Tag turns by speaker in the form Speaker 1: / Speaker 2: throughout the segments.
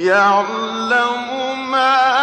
Speaker 1: يعلم ما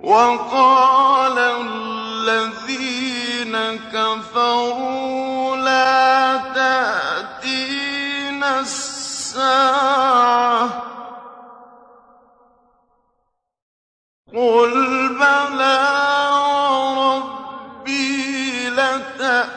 Speaker 1: وَقَالَ الَّذِينَ كَفَرُوا لَا تَأْتِينَا السَّاعَةُ ۖ. قُلْ بَلَىٰ رَبِّي لَتَأْتِيَنَّكُمْ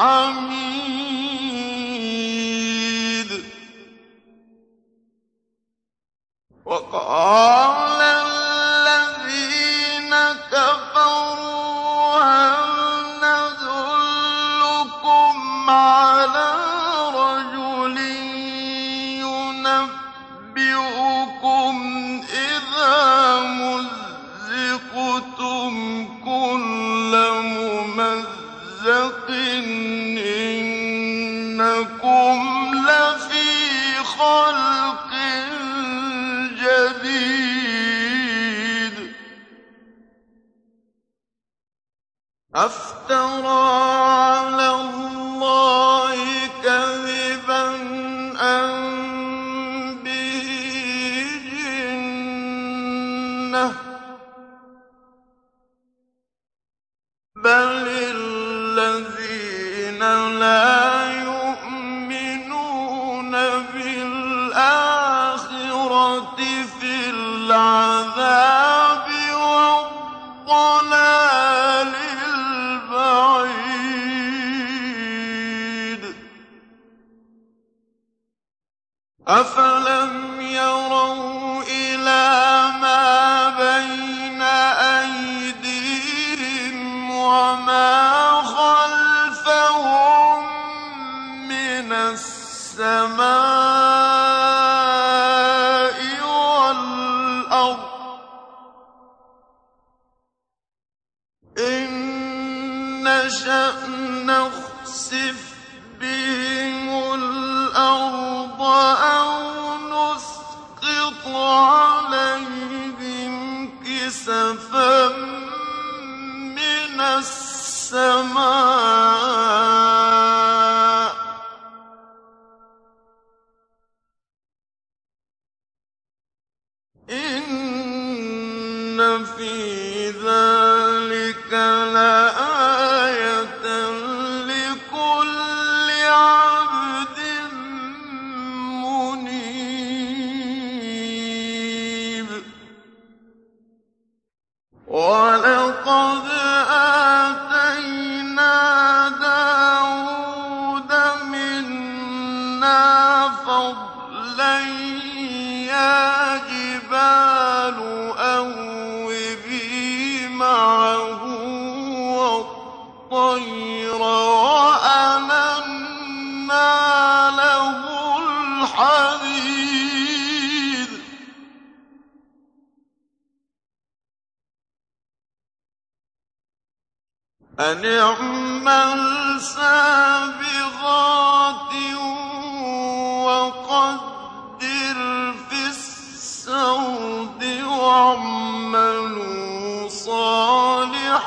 Speaker 1: الحمد أَفْتَرَىٰ عَلَى اللَّهِ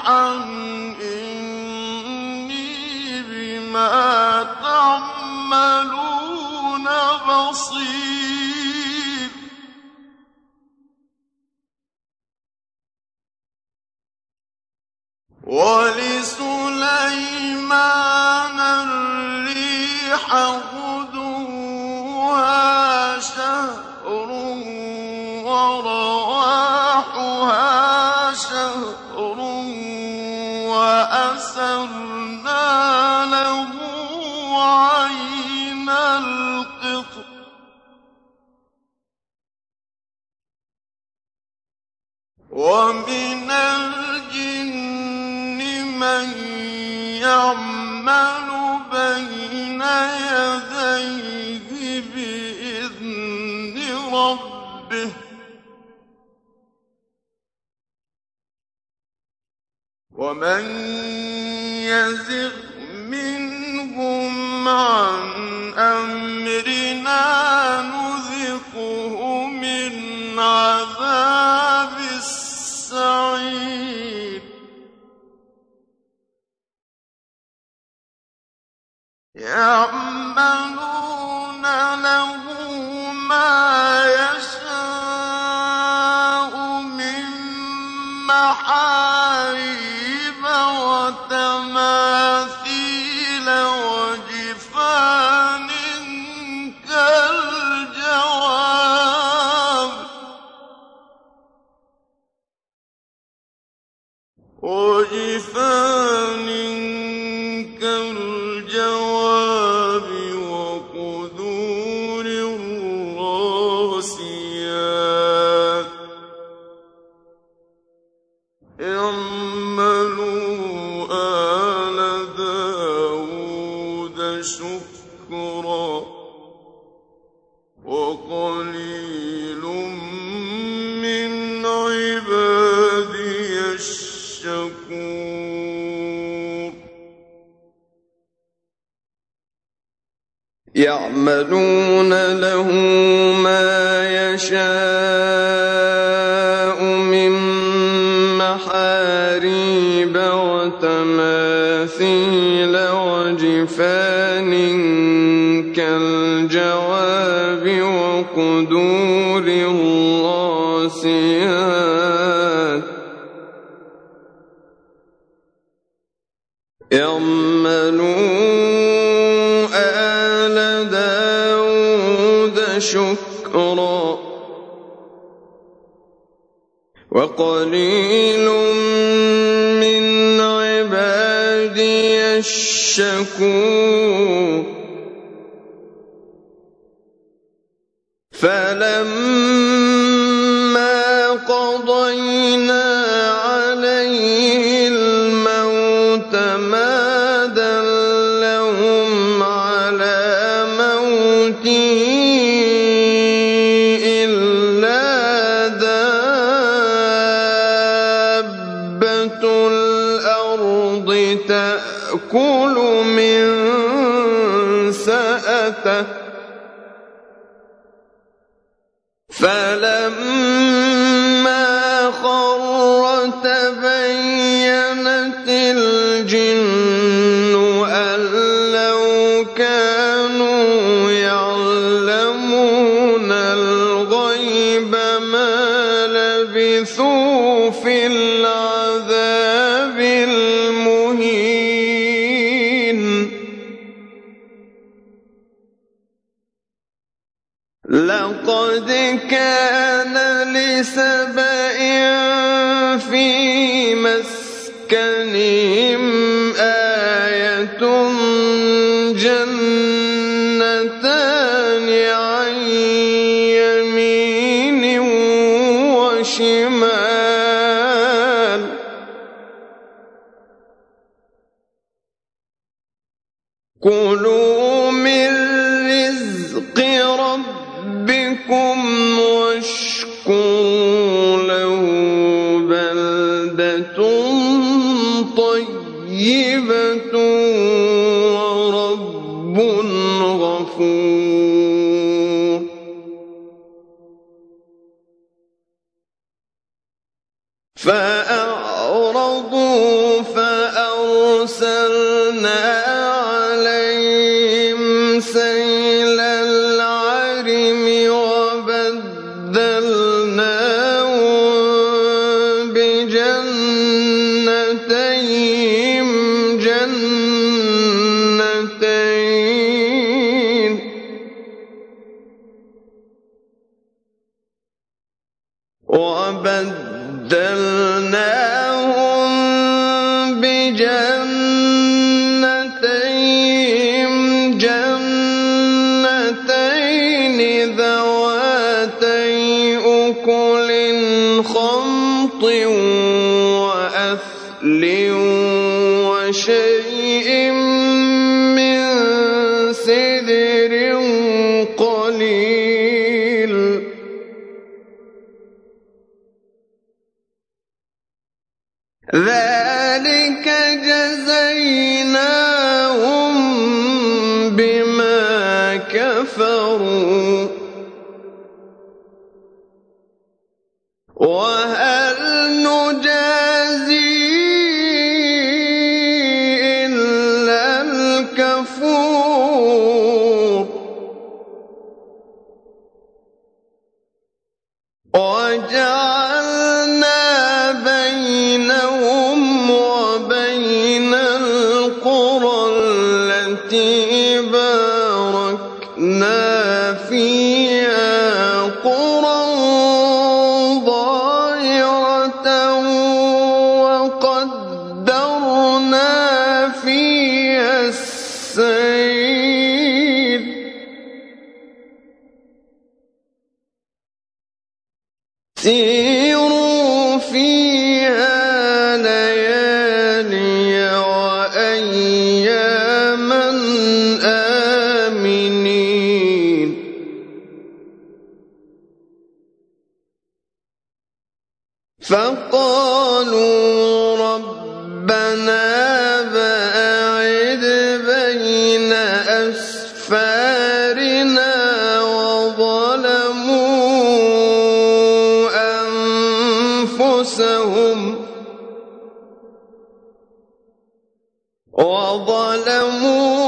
Speaker 1: 嗯。ومن الجن من يعمل بين يديه بإذن ربه. ومن يزغ منهم عن أمرنا نور الغيب يعمل محاريب وتماثيل وجفان كالجواب وقدور الراسيات. اعملوا آل داود شكرا. وقليل من عبادي الشكور. فلما فأعرضوا فأرسلنا وهذا أنفسهم وظلموا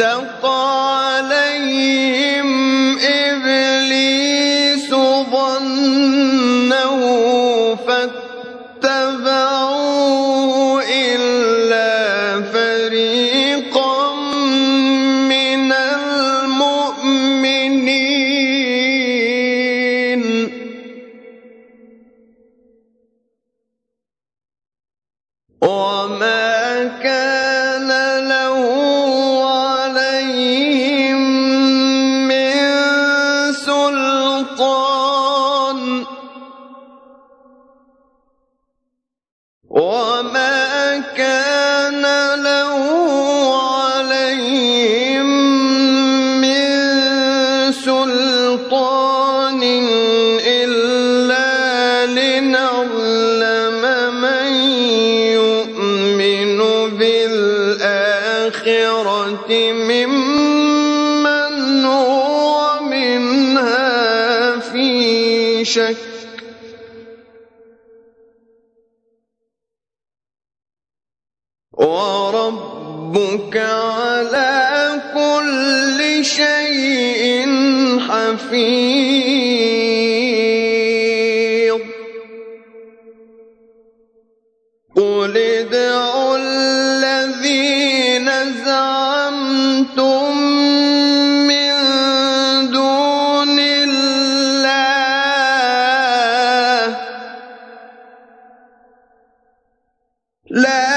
Speaker 1: صدق عليهم إبليس ظنه فاتبعوه إلا فريقا من المؤمنين. وما حفيظ قل ادعوا الذين زعمتم من دون الله. لا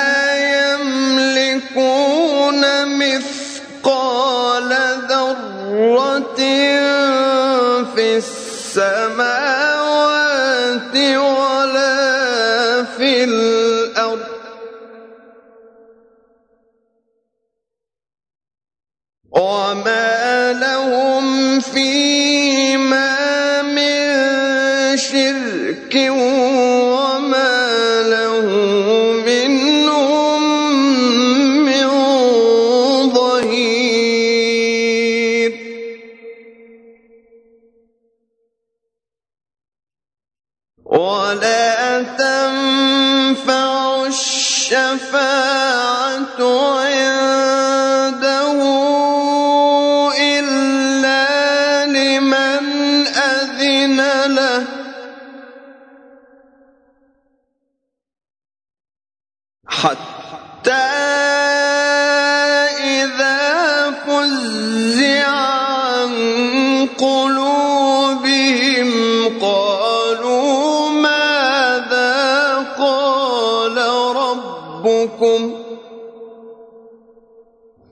Speaker 1: ربكم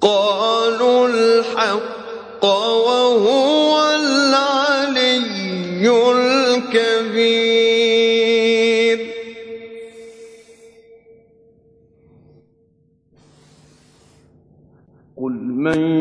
Speaker 1: قالوا الحق وهو العلي الكبير.
Speaker 2: قل من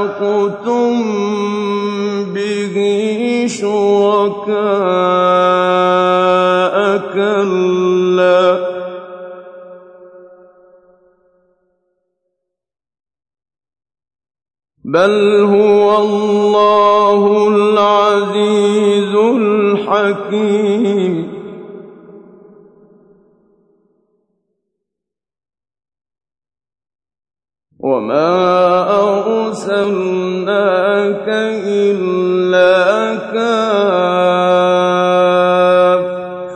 Speaker 2: أَلْحَقْتُم بِهِ شُرَكَاءَ ۖ كَلَّا ۚ بَلْ هُوَ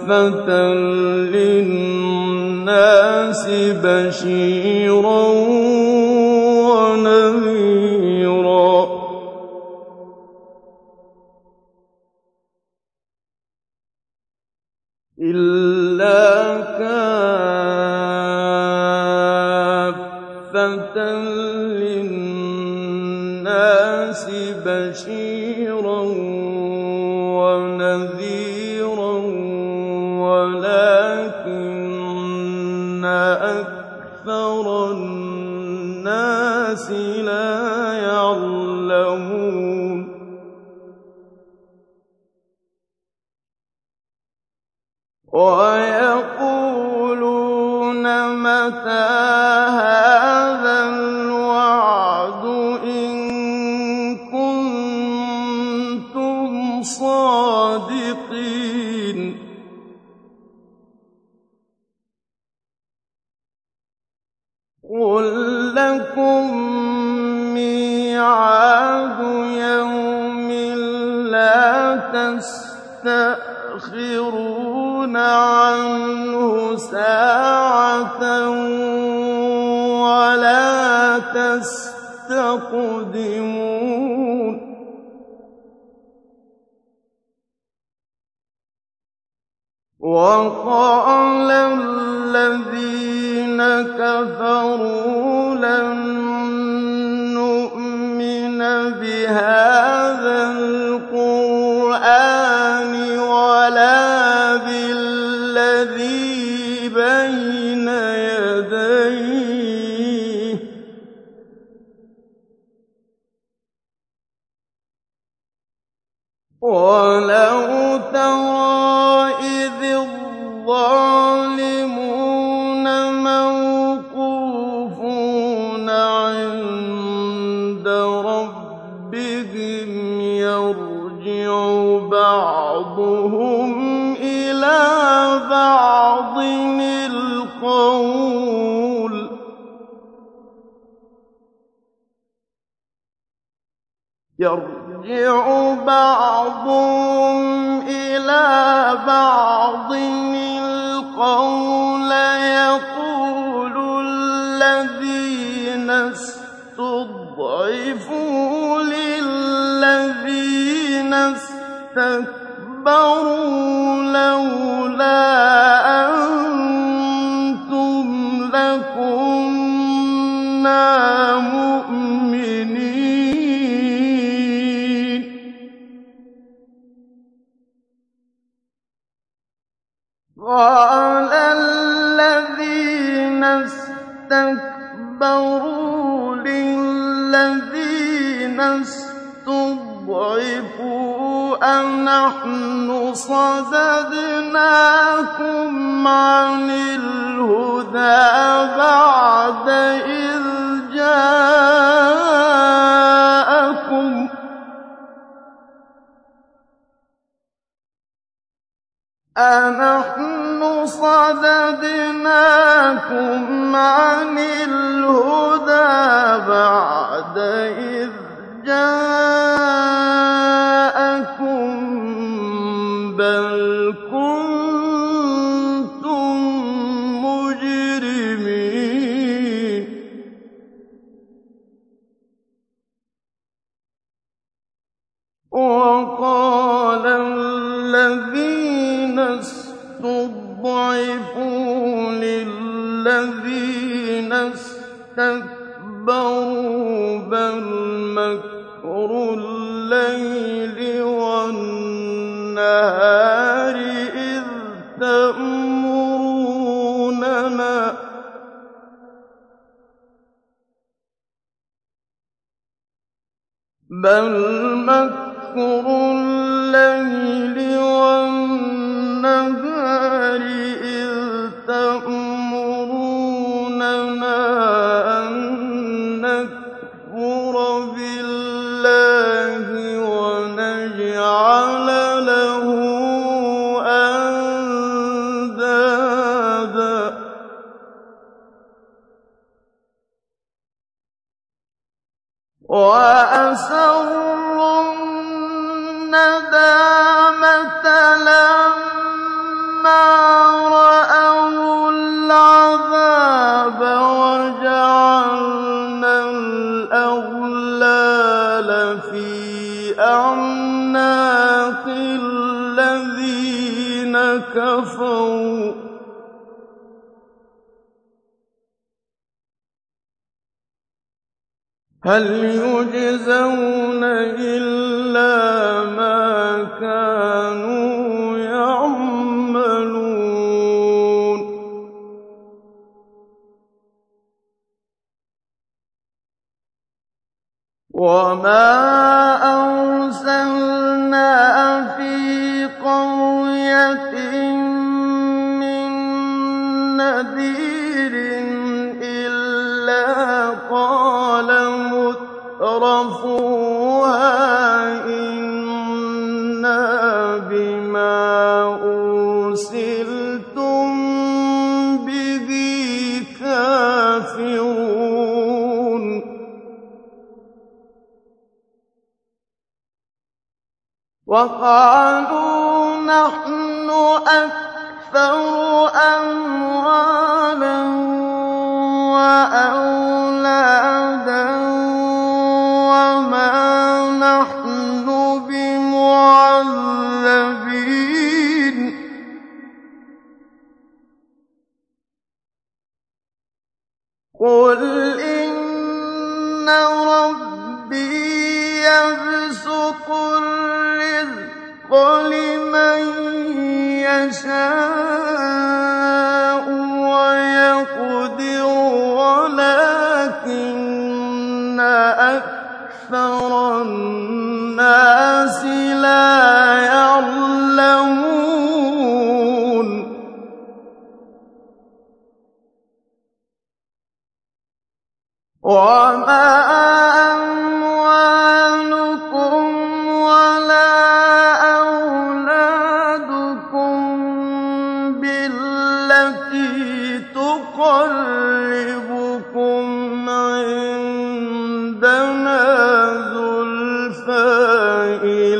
Speaker 2: كَافَّةً لِّلنَّاسِ بَشِيرًا تَسْتَأْخِرُونَ عَنْهُ سَاعَةً وَلَا تَسْتَقْدِمُونَ وَقَالَ الَّذِينَ كَفَرُوا لَن نُّؤْمِنَ بِهَٰذَا الْقُرْآنِ وَلَوْ تَرَىٰ الظَّالِمُونَ مَوْقُوفُونَ عِندَ رَبِّهِمْ يَرْجِعُ بَعْضُهُمْ إِلَىٰ بَعْضٍ الْقَوْلَ يَرْجِعُ بَعْضُهُمْ إِلَىٰ بَعْضٍ. بَلْ كُنتُم لما رأوا العذاب وجعلنا الأغلال في أعناق الذين كفروا. هل يجزون إلا وَقَالُوا نَحْنُ أَكْثَرُ أَمْوَالًا وَأَوْلَادًا وَمَا نَحْنُ بِمُعَذَّبِينَ. قُلْ إِنَّ رَبِّي يَبْسُطُ لمن يشاء ويقدر ولكن أكثر الناس لا يعلمون. وما إلى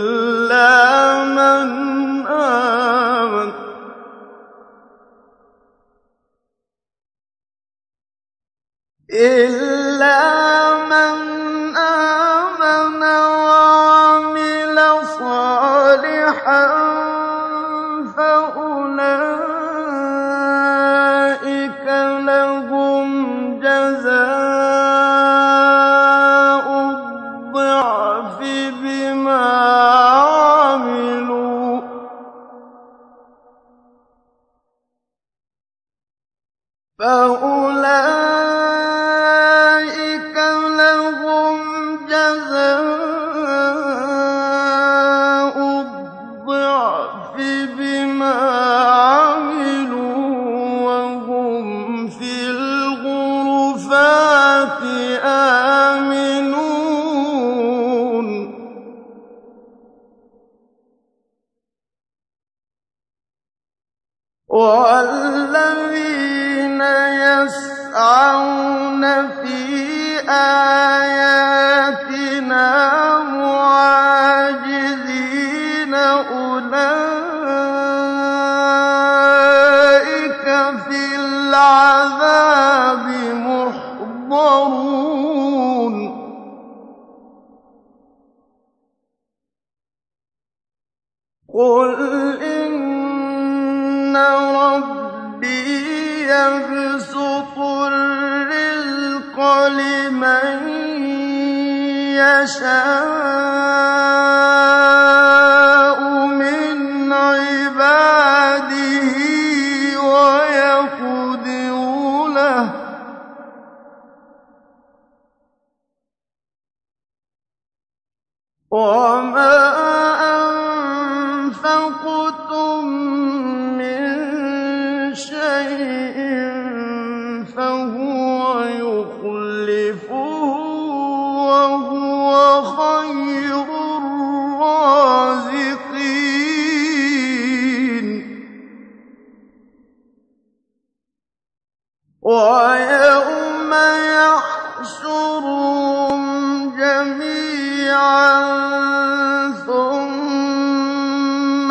Speaker 2: ثم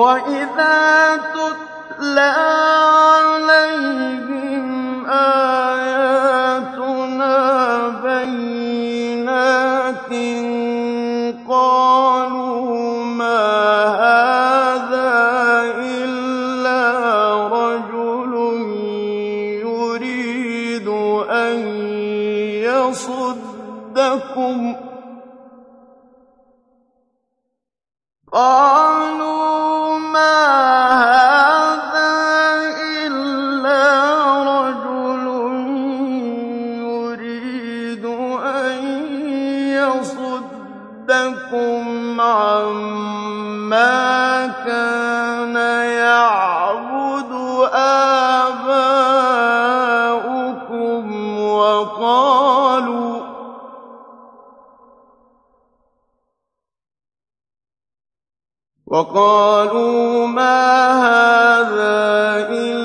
Speaker 2: وإذا تتلى عليهم عما كان يعبد آباؤكم وقالوا وقالوا ما هذا إلا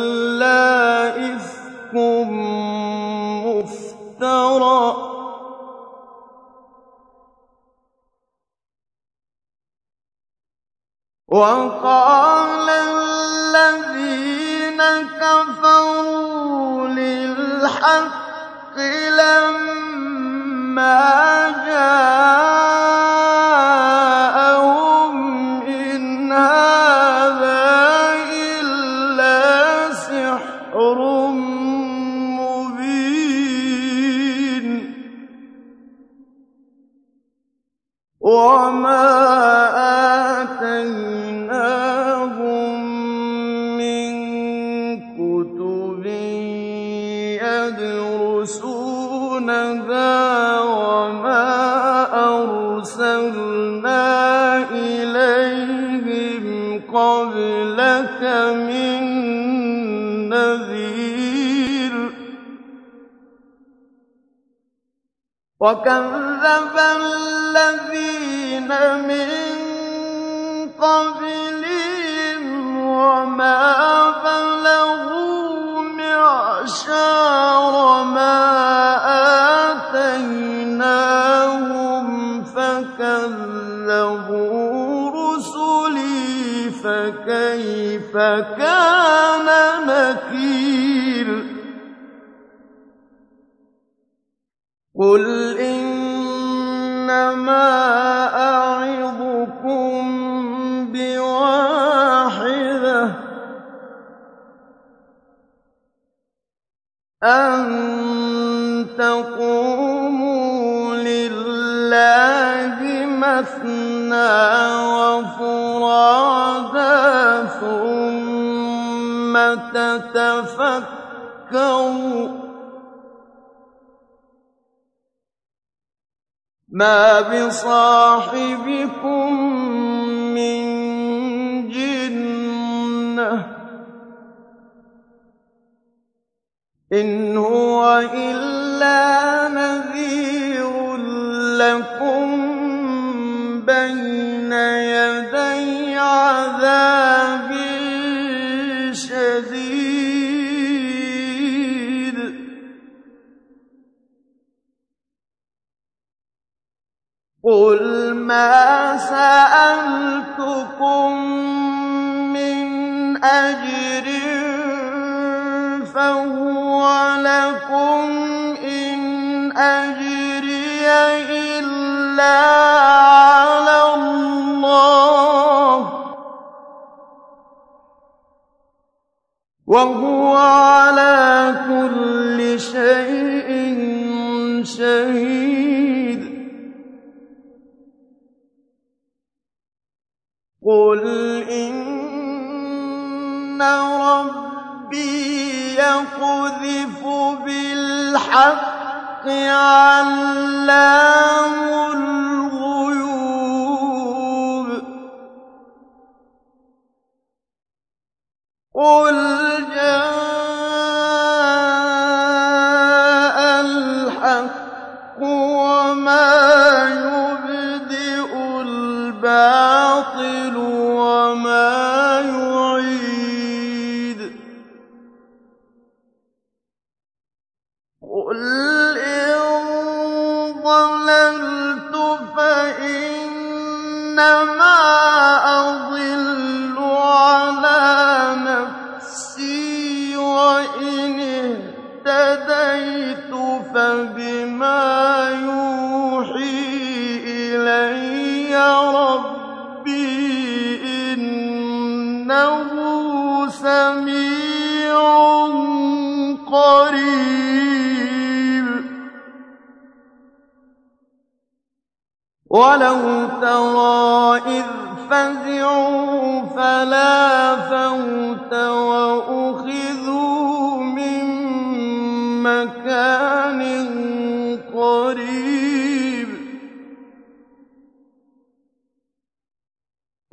Speaker 2: وقال الذين كفروا للحق لما جاءوا قبلك من نذير. وكذب الذين من قبلهم وما بلغوا معشار فَكَيْفَ كَانَ نَكِيرِ قُلْ إِنَّمَا أَعِظُكُم بِوَاحِدَةٍ ۖ أَن تَقُومُوا مَثْنَىٰ وَفُرَادَىٰ ثُمَّ تَتَفَكَّرُوا ۚ مَا بِصَاحِبِكُم مِّن جِنَّةٍ ۚ إِنْ هُوَ مَا سَأَلْتُكُم مِّنْ أَجْرٍ فَهُوَ لَكُمْ ۖ إِنْ أَجْرِيَ إِلَّا عَلَى اللَّهِ ۖ. وَهُوَ عَلَىٰ كُلِّ شَيْءٍ شَهِيدٌ. قُلْ إِنَّ رَبِّي يَقْذِفُ بِالْحَقِّ عَلَّامُ الْغُيُوبِ قُلْ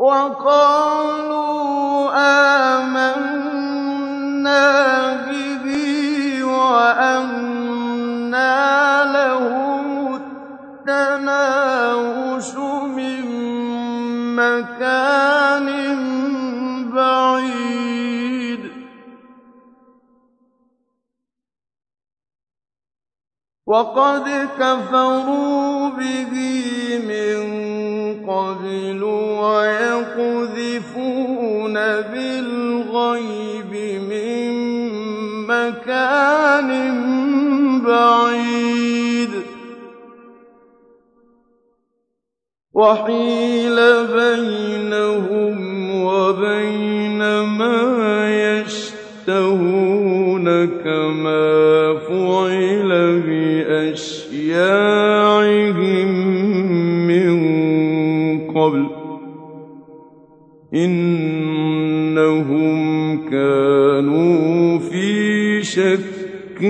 Speaker 2: وَقَالُوا آمَنَّا بِهِ التَّنَاوُشُ مِن مَّكَانٍ بَعِيدٍ. وَقَدْ كَفَرُوا بِهِ قَبْلُ وَيَقْذِفُونَ بِالْغَيْبِ مِن مَّكَانٍ بَعِيدٍ. وَحِيلَ بَيْنَهُمْ وَبَيْنَ مَا يَشْتَهُونَ كَمَا فُعِلَ بِأَشْيَاعِهِم إِنَّهُمْ كَانُوا فِي شَكٍّ